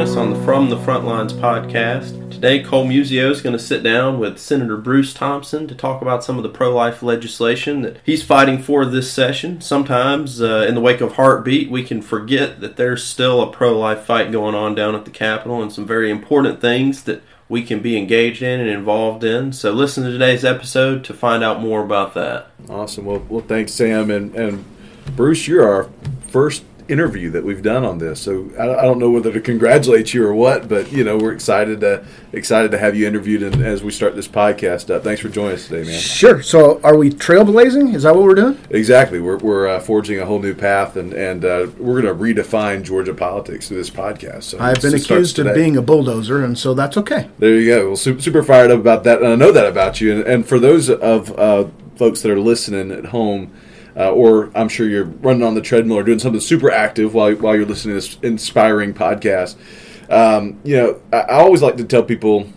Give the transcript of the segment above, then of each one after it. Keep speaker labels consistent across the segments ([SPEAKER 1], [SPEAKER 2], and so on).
[SPEAKER 1] us on the From the Frontlines podcast. Today, Cole Muzio is going to sit down with Senator Bruce Thompson to talk about some of the pro life legislation that he's fighting for this session. Sometimes, uh, in the wake of Heartbeat, we can forget that there's still a pro life fight going on down at the Capitol and some very important things that we can be engaged in and involved in. So, listen to today's episode to find out more about that.
[SPEAKER 2] Awesome. Well, well thanks, Sam. And, and Bruce, you're our first interview that we've done on this. So I, I, don't know whether to congratulate you or what, but you know we're excited to excited to have you interviewed and as we start this podcast up. Thanks for joining us today, man.
[SPEAKER 3] Sure. So are we trailblazing? Is that what we're doing?
[SPEAKER 2] Exactly. We're, we're uh, forging a whole new path, and and uh, we're going to redefine Georgia politics through this podcast.
[SPEAKER 3] So I've been accused of being a bulldozer, and so that's okay.
[SPEAKER 2] There you go. Well, super, super fired up about that, and I know that about you. And, and for those of uh, folks that are listening at home uh, or I'm sure you're running on the treadmill or doing something super active while while you're listening to this inspiring podcast. Um, you know, I, I, always like to tell people,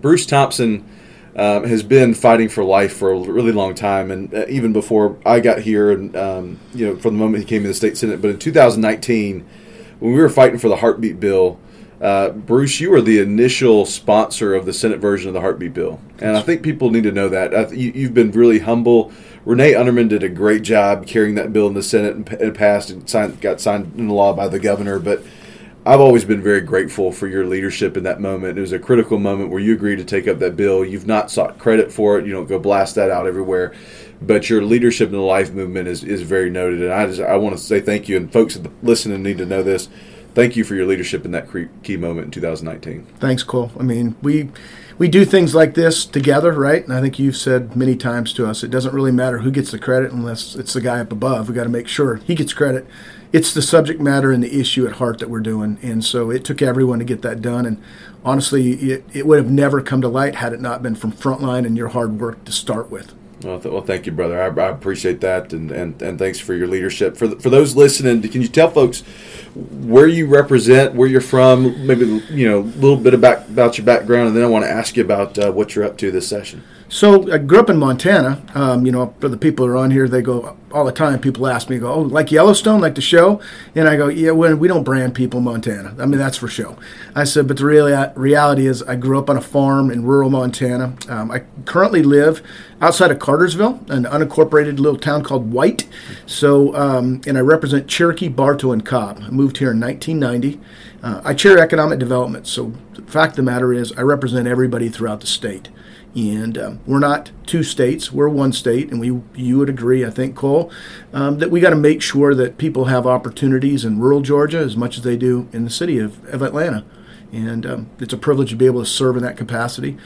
[SPEAKER 2] Bruce Thompson. Um, has been fighting for life for a really long time, and uh, even before I got here, and um, you know, from the moment he came to the state senate. But in 2019, when we were fighting for the heartbeat bill, uh, Bruce, you were the initial sponsor of the Senate version of the heartbeat bill, and I think people need to know that. you, have been really humble Renee Unterman did a great job carrying that bill in the Senate and, passed and signed, got signed into law by the governor. But I've always been very grateful for your leadership in that moment. It was a critical moment where you agreed to take up that bill. You've not sought credit for it. You don't go blast that out everywhere. But your leadership in the life movement is, is very noted. And I just I want to say thank you. And folks listening need to know this. Thank you for your leadership in that key moment in 2019.
[SPEAKER 3] Thanks, Cole. I mean, we we do things like this together, right? And I think you've said many times to us, it doesn't really matter who gets the credit unless it's the guy up above. We got to make sure he gets credit. It's the subject matter and the issue at heart that we're doing, and so it took everyone to get that done. And honestly, it, it would have never come to light had it not been from Frontline and your hard work to start with.
[SPEAKER 2] Well, th- well, thank you, brother. I, I, appreciate that, and, and, and thanks for your leadership. For the, for those listening, can you tell folks where you represent, where you're from, maybe you know a little bit about about your background, and then I want to ask you about uh, what you're up to this session.
[SPEAKER 3] So I grew up in Montana. Um, you know, for the people who are on here, they go all the time. People ask me, "Go, oh, like Yellowstone, like the show?" And I go, "Yeah, we don't brand people Montana. I mean, that's for show." I said, "But the real reality is, I grew up on a farm in rural Montana. Um, I currently live outside of Cartersville, an unincorporated little town called White. So, um, and I represent Cherokee, Bartow, and Cobb. I moved here in 1990. Uh, I chair economic development. So, the fact of the matter is, I represent everybody throughout the state." And um, we're not two states; we're one state, and we you would agree, I think, Cole, um, that we got to make sure that people have opportunities in rural Georgia as much as they do in the city of, of Atlanta. And um, it's a privilege to be able to serve in that capacity.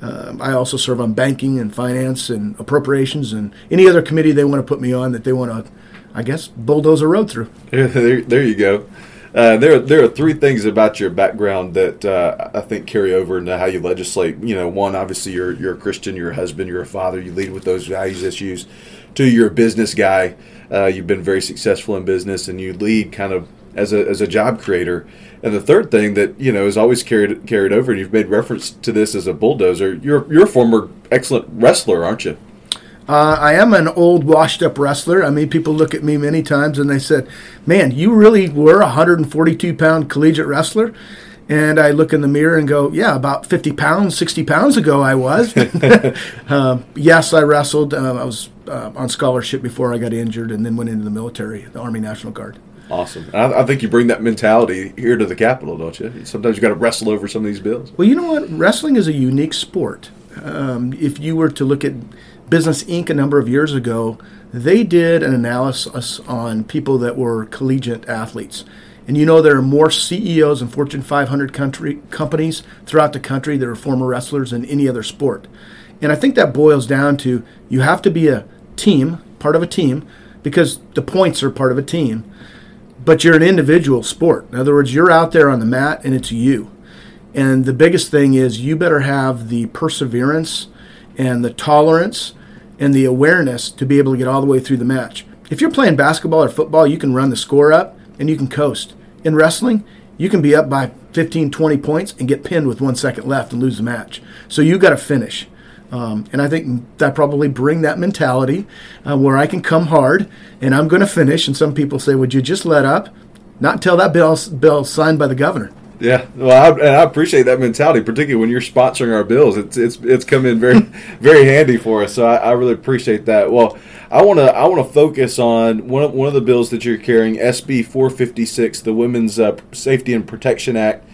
[SPEAKER 3] Uh, I also serve on banking and finance and appropriations and any other committee they want to put me on that they want to, I guess, bulldoze a road through.
[SPEAKER 2] there, there you go. Uh, there, there are three things about your background that uh, I think carry over into how you legislate. You know, one, obviously, you're you're a Christian, you're a husband, you're a father. You lead with those values issues. Two, you're a business guy. Uh, you've been very successful in business, and you lead kind of as a as a job creator. And the third thing that you know is always carried carried over, and you've made reference to this as a bulldozer. You're you're a former excellent wrestler, aren't you?
[SPEAKER 3] Uh, I am an old, washed up wrestler. I mean, people look at me many times and they said, Man, you really were a 142 pound collegiate wrestler? And I look in the mirror and go, Yeah, about 50 pounds, 60 pounds ago I was. uh, yes, I wrestled. Uh, I was uh, on scholarship before I got injured and then went into the military, the Army National Guard.
[SPEAKER 2] Awesome. I, I, think you bring that mentality here to the Capitol, don't you? Sometimes you got to wrestle over some of these bills.
[SPEAKER 3] Well, you know what? Wrestling is a unique sport. Um, if you were to look at Business Inc. a number of years ago, they did an analysis on people that were collegiate athletes. And you know, there are more CEOs in Fortune 500 country, companies throughout the country that are former wrestlers than any other sport. And I think that boils down to you have to be a team, part of a team, because the points are part of a team, but you're an individual sport. In other words, you're out there on the mat and it's you. And the biggest thing is you better have the perseverance and the tolerance and the awareness to be able to get all the way through the match. If you're playing basketball or football, you can run the score up and you can coast. In wrestling, you can be up by 15, 20 points and get pinned with one second left and lose the match. So you've got to finish. Um, and I think that probably bring that mentality uh, where I can come hard and I'm going to finish. And some people say, "Would you just let up?" Not until that bill bill signed by the governor.
[SPEAKER 2] Yeah, well, I, and I appreciate that mentality, particularly when you're sponsoring our bills. It's it's it's come in very very handy for us. So I, I really appreciate that. Well, I want to I want to focus on one of, one of the bills that you're carrying, SB 456, the Women's uh, Safety and Protection Act.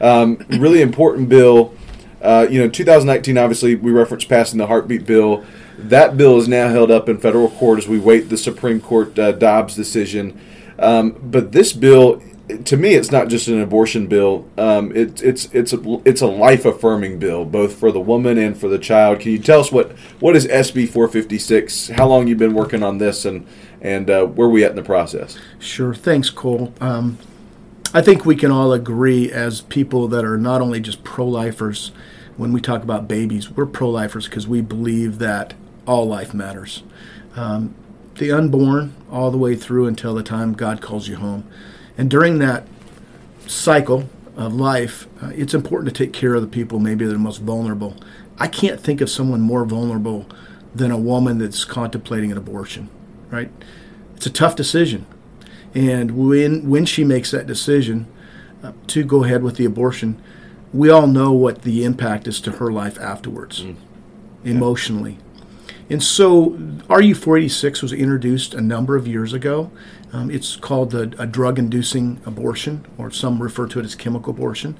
[SPEAKER 2] Um, really important bill. Uh, you know, 2019, obviously, we referenced passing the heartbeat bill. That bill is now held up in federal court as we wait the Supreme Court uh, Dobbs decision. Um, but this bill to me, it's not just an abortion bill. Um, it, it's it's a, it's a life affirming bill, both for the woman and for the child. Can you tell us what what is SB four fifty six? How long you've been working on this, and and uh, where are we at in the process?
[SPEAKER 3] Sure. Thanks, Cole. Um, I think we can all agree as people that are not only just pro lifers. When we talk about babies, we're pro lifers because we believe that all life matters. Um, the unborn, all the way through until the time God calls you home. And during that cycle of life, uh, it's important to take care of the people maybe that are most vulnerable. I can't think of someone more vulnerable than a woman that's contemplating an abortion, right? It's a tough decision. And when when she makes that decision uh, to go ahead with the abortion, we all know what the impact is to her life afterwards, mm. emotionally. And so RU 486 was introduced a number of years ago. Um, it's called a, a drug inducing abortion, or some refer to it as chemical abortion.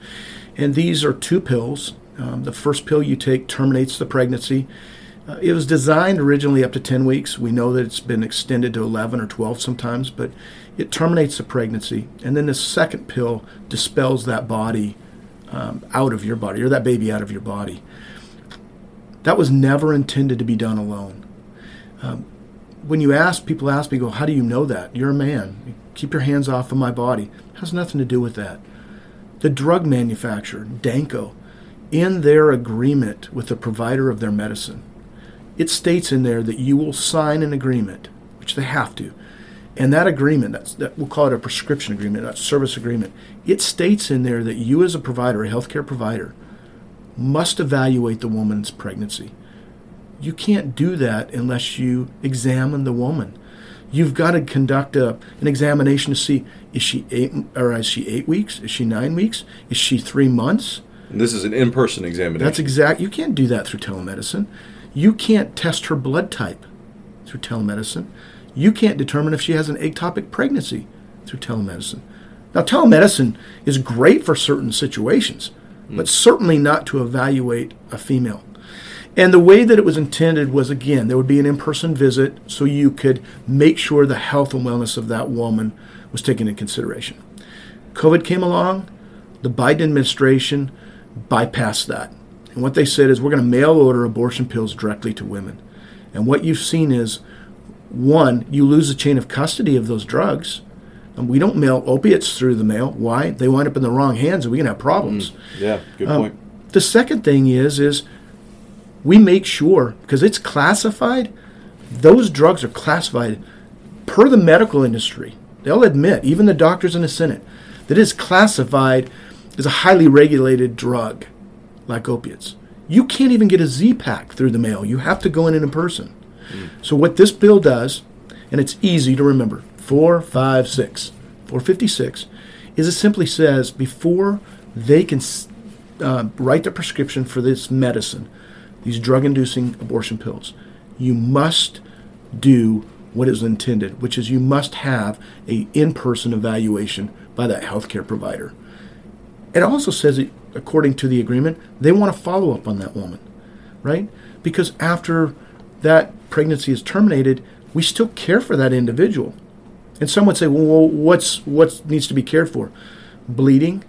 [SPEAKER 3] And these are two pills. Um, the first pill you take terminates the pregnancy. Uh, it was designed originally up to 10 weeks. We know that it's been extended to 11 or 12 sometimes, but it terminates the pregnancy. And then the second pill dispels that body um, out of your body, or that baby out of your body. That was never intended to be done alone. Um, when you ask, people ask me, go, how do you know that? You're a man. Keep your hands off of my body. It has nothing to do with that. The drug manufacturer, Danco, in their agreement with the provider of their medicine, it states in there that you will sign an agreement, which they have to. And that agreement, that's, that we'll call it a prescription agreement, that service agreement, it states in there that you as a provider, a healthcare provider, must evaluate the woman's pregnancy. You can't do that unless you examine the woman. You've got to conduct a, an examination to see is she eight or is she eight weeks? Is she nine weeks? Is she three months?
[SPEAKER 2] And this is an in-person examination.
[SPEAKER 3] That's exact. You can't do that through telemedicine. You can't test her blood type through telemedicine. You can't determine if she has an ectopic pregnancy through telemedicine. Now, telemedicine is great for certain situations, mm. but certainly not to evaluate a female. And the way that it was intended was again, there would be an in person visit so you could make sure the health and wellness of that woman was taken into consideration. COVID came along, the Biden administration bypassed that. And what they said is we're going to mail order abortion pills directly to women. And what you've seen is one, you lose the chain of custody of those drugs. And we don't mail opiates through the mail. Why? They wind up in the wrong hands and we can have problems. Mm,
[SPEAKER 2] yeah, good um, point.
[SPEAKER 3] The second thing is is we make sure because it's classified those drugs are classified per the medical industry they'll admit even the doctors in the senate that is classified as a highly regulated drug like opiates you can't even get a z-pack through the mail you have to go in in person mm. so what this bill does and it's easy to remember 456 456 is it simply says before they can uh, write the prescription for this medicine these drug inducing abortion pills, you must do what is intended, which is you must have a in-person evaluation by that healthcare provider. It also says that according to the agreement, they want to follow up on that woman, right? Because after that pregnancy is terminated, we still care for that individual. And some would say, well, what's what needs to be cared for? Bleeding,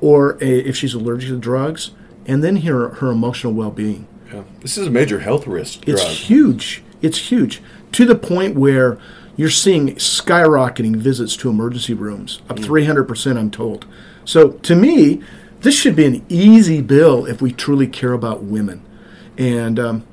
[SPEAKER 3] or a, if she's allergic to drugs, and then her her emotional well being.
[SPEAKER 2] Yeah. This is a major health risk.
[SPEAKER 3] It's huge. It's huge to the point where you're seeing skyrocketing visits to emergency rooms, up 300%, mm. I'm told. So to me, this should be an easy bill if we truly care about women. And um,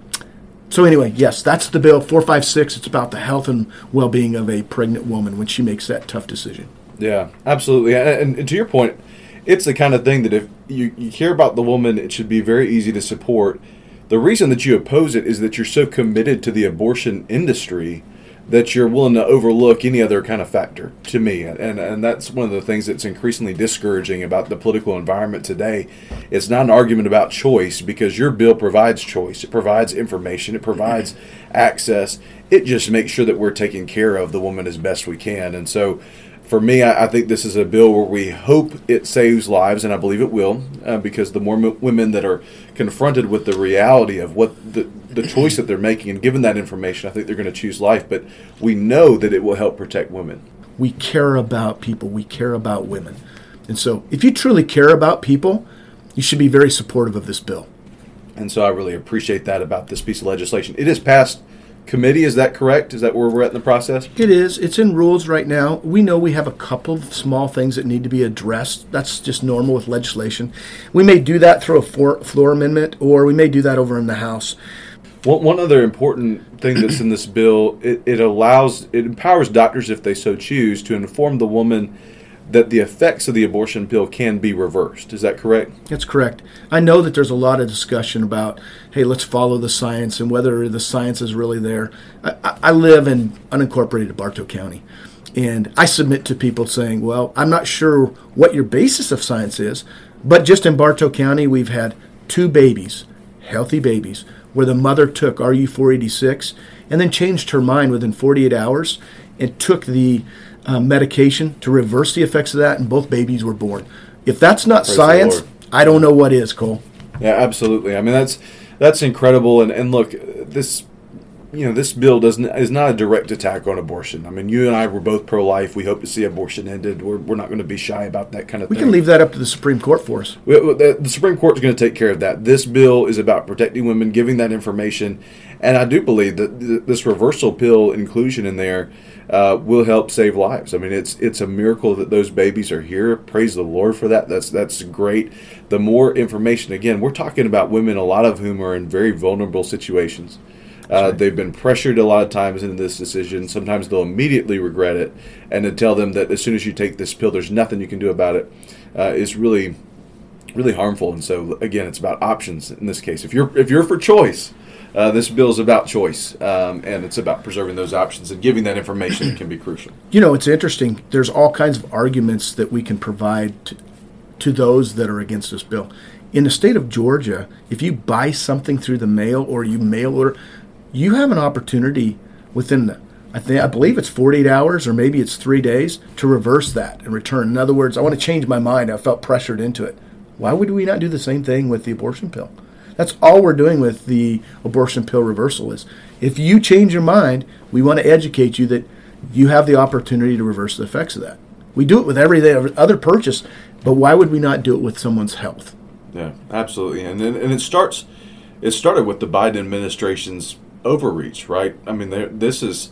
[SPEAKER 3] so, anyway, yes, that's the bill 456. It's about the health and well being of a pregnant woman when she makes that tough decision.
[SPEAKER 2] Yeah, absolutely. And, and to your point, it's the kind of thing that if you, you care about the woman, it should be very easy to support. The reason that you oppose it is that you're so committed to the abortion industry that you're willing to overlook any other kind of factor to me. And and that's one of the things that's increasingly discouraging about the political environment today. It's not an argument about choice because your bill provides choice. It provides information. It provides access. It just makes sure that we're taking care of the woman as best we can. And so for me, I, I, think this is a bill where we hope it saves lives, and I believe it will, uh, because the more m- women that are confronted with the reality of what the, the choice that they're making and given that information, I think they're going to choose life. But we know that it will help protect women.
[SPEAKER 3] We care about people, we care about women. And so, if you truly care about people, you should be very supportive of this bill.
[SPEAKER 2] And so, I really appreciate that about this piece of legislation. It has passed committee. Is that correct? Is that where we're at in the process?
[SPEAKER 3] It is. It's in rules right now. We know we have a couple of small things that need to be addressed. That's just normal with legislation. We may do that through a floor amendment, or we may do that over in the House.
[SPEAKER 2] One, one other important thing that's in this bill, it, it allows, it empowers doctors, if they so choose, to inform the woman that the effects of the abortion pill can be reversed. Is that correct?
[SPEAKER 3] That's correct. I know that there's a lot of discussion about, hey, let's follow the science and whether the science is really there. I, I live in unincorporated Bartow County, and I submit to people saying, well, I'm not sure what your basis of science is, but just in Bartow County, we've had two babies, healthy babies, where the mother took RU486 and then changed her mind within 48 hours and took the uh, medication to reverse the effects of that, and both babies were born. If that's not Praise science, I don't know what is, Cole.
[SPEAKER 2] Yeah, absolutely. I mean, that's that's incredible. And, and look, this you know this bill doesn't is not a direct attack on abortion. I mean, you and I were both pro life. We hope to see abortion ended. We're, we're not going to be shy about that kind of
[SPEAKER 3] we
[SPEAKER 2] thing.
[SPEAKER 3] We can leave that up to the Supreme Court for us.
[SPEAKER 2] We, the, the Supreme Court is going to take care of that. This bill is about protecting women, giving that information, and I do believe that this reversal pill inclusion in there uh, will help save lives. I mean, it's it's a miracle that those babies are here. Praise the Lord for that. That's that's great. The more information, again, we're talking about women, a lot of whom are in very vulnerable situations. Uh, right. They've been pressured a lot of times into this decision. Sometimes they'll immediately regret it, and to tell them that as soon as you take this pill, there's nothing you can do about it, uh, is really, really harmful. And so, again, it's about options in this case. If you're if you're for choice, uh, this bill is about choice, um, and it's about preserving those options and giving that information can be crucial.
[SPEAKER 3] You know, it's interesting. There's all kinds of arguments that we can provide to, to those that are against this bill. In the state of Georgia, if you buy something through the mail or you mail order, you have an opportunity within the I think I believe it's 48 hours or maybe it's 3 days to reverse that and return. In other words, I want to change my mind. I felt pressured into it. Why would we not do the same thing with the abortion pill? That's all we're doing with the abortion pill reversal is if you change your mind, we want to educate you that you have the opportunity to reverse the effects of that. We do it with every other purchase, but why would we not do it with someone's health?
[SPEAKER 2] Yeah, absolutely. And then, and it starts it started with the Biden administration's overreach, right? I mean, this is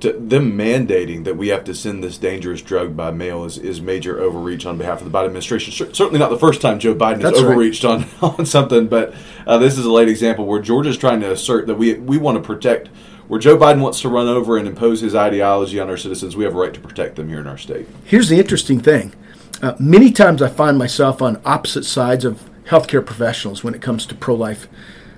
[SPEAKER 2] them mandating that we have to send this dangerous drug by mail is, is major overreach on behalf of the Biden administration. Certainly not the first time Joe Biden has overreached right. on, on something, but uh, this is a late example where Georgia is trying to assert that we we want to protect where Joe Biden wants to run over and impose his ideology on our citizens. We have a right to protect them here in our state.
[SPEAKER 3] Here's the interesting thing: uh, many times I find myself on opposite sides of healthcare professionals when it comes to pro-life.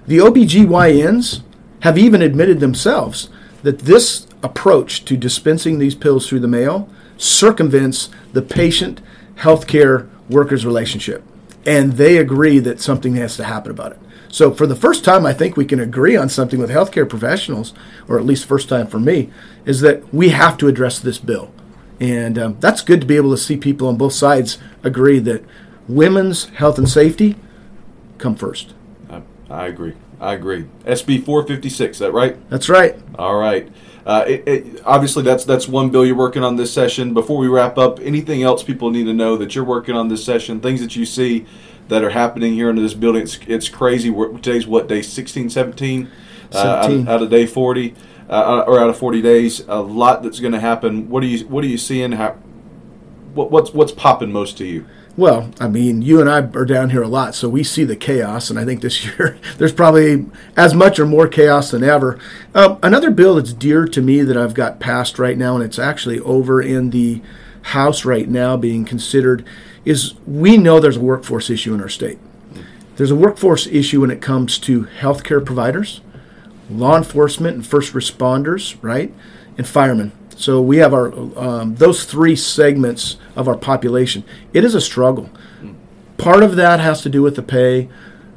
[SPEAKER 3] The OBGYNs have even admitted themselves that this approach to dispensing these pills through the mail circumvents the patient healthcare workers relationship. And they agree that something has to happen about it. So, for the first time, I think we can agree on something with healthcare professionals, or at least first time for me, is that we have to address this bill. And um, that's good to be able to see people on both sides agree that women's health and safety come first.
[SPEAKER 2] I, I agree. I agree. SB 456, is that right?
[SPEAKER 3] That's right.
[SPEAKER 2] All right. Uh, it, it, obviously, that's that's one bill you're working on this session. Before we wrap up, anything else people need to know that you're working on this session? Things that you see that are happening here in this building? It's, it's crazy. We're, today's what day? 16, 17? 17. Uh, out, out, of day 40 uh, or out of 40 days. A lot that's going to happen. What are you What are you seeing? How, what, what's what's popping most to you?
[SPEAKER 3] Well, I mean, you and I are down here a lot, so we see the chaos, and I think this year there's probably as much or more chaos than ever. Um, another bill that's dear to me that I've got passed right now, and it's actually over in the House right now being considered, is we know there's a workforce issue in our state. There's a workforce issue when it comes to healthcare providers. law enforcement and first responders, right, and firemen. So we have our um, those three segments of our population. It is a struggle. Part of that has to do with the pay,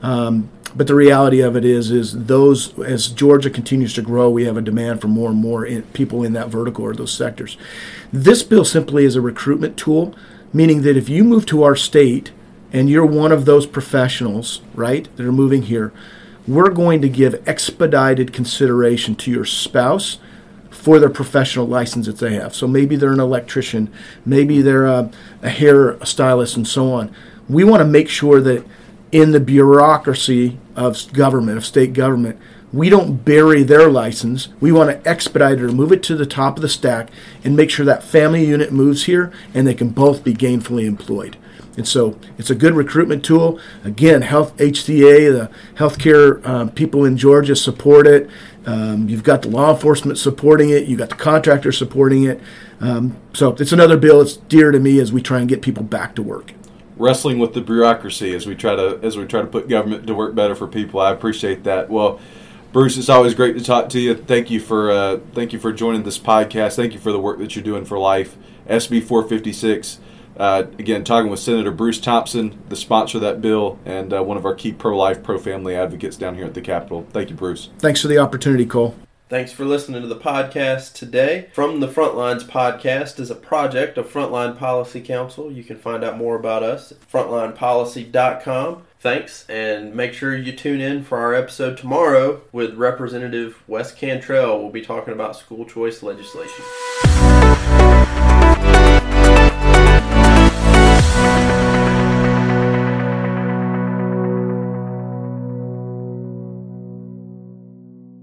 [SPEAKER 3] um, but the reality of it is, is those as Georgia continues to grow, we have a demand for more and more in, people in that vertical or those sectors. This bill simply is a recruitment tool, meaning that if you move to our state and you're one of those professionals, right, that are moving here, we're going to give expedited consideration to your spouse for their professional license that they have. So maybe they're an electrician, maybe they're a, a hair stylist, and so on. We want to make sure that in the bureaucracy of government, of state government, we don't bury their license. We want to expedite it or move it to the top of the stack and make sure that family unit moves here and they can both be gainfully employed. And so it's a good recruitment tool. Again, Health HCA, the healthcare um, people in Georgia support it. Um, you've got the law enforcement supporting it. You've got the contractor supporting it. Um, so it's another bill that's dear to me as we try and get people back to work.
[SPEAKER 2] Wrestling with the bureaucracy as we try to as we try to put government to work better for people. I appreciate that. Well. Bruce, it's always great to talk to you. Thank you for uh, thank you for joining this podcast. Thank you for the work that you're doing for life. SB 456 uh, again, talking with Senator Bruce Thompson, the sponsor of that bill, and uh, one of our key pro life, pro family advocates down here at the Capitol. Thank you, Bruce.
[SPEAKER 3] Thanks for the opportunity, Cole.
[SPEAKER 1] Thanks for listening to the podcast today. From the Frontlines podcast is a project of Frontline Policy Council. You can find out more about us at frontlinepolicy.com. Thanks, and make sure you tune in for our episode tomorrow with Representative Wes Cantrell. We'll be talking about school choice legislation.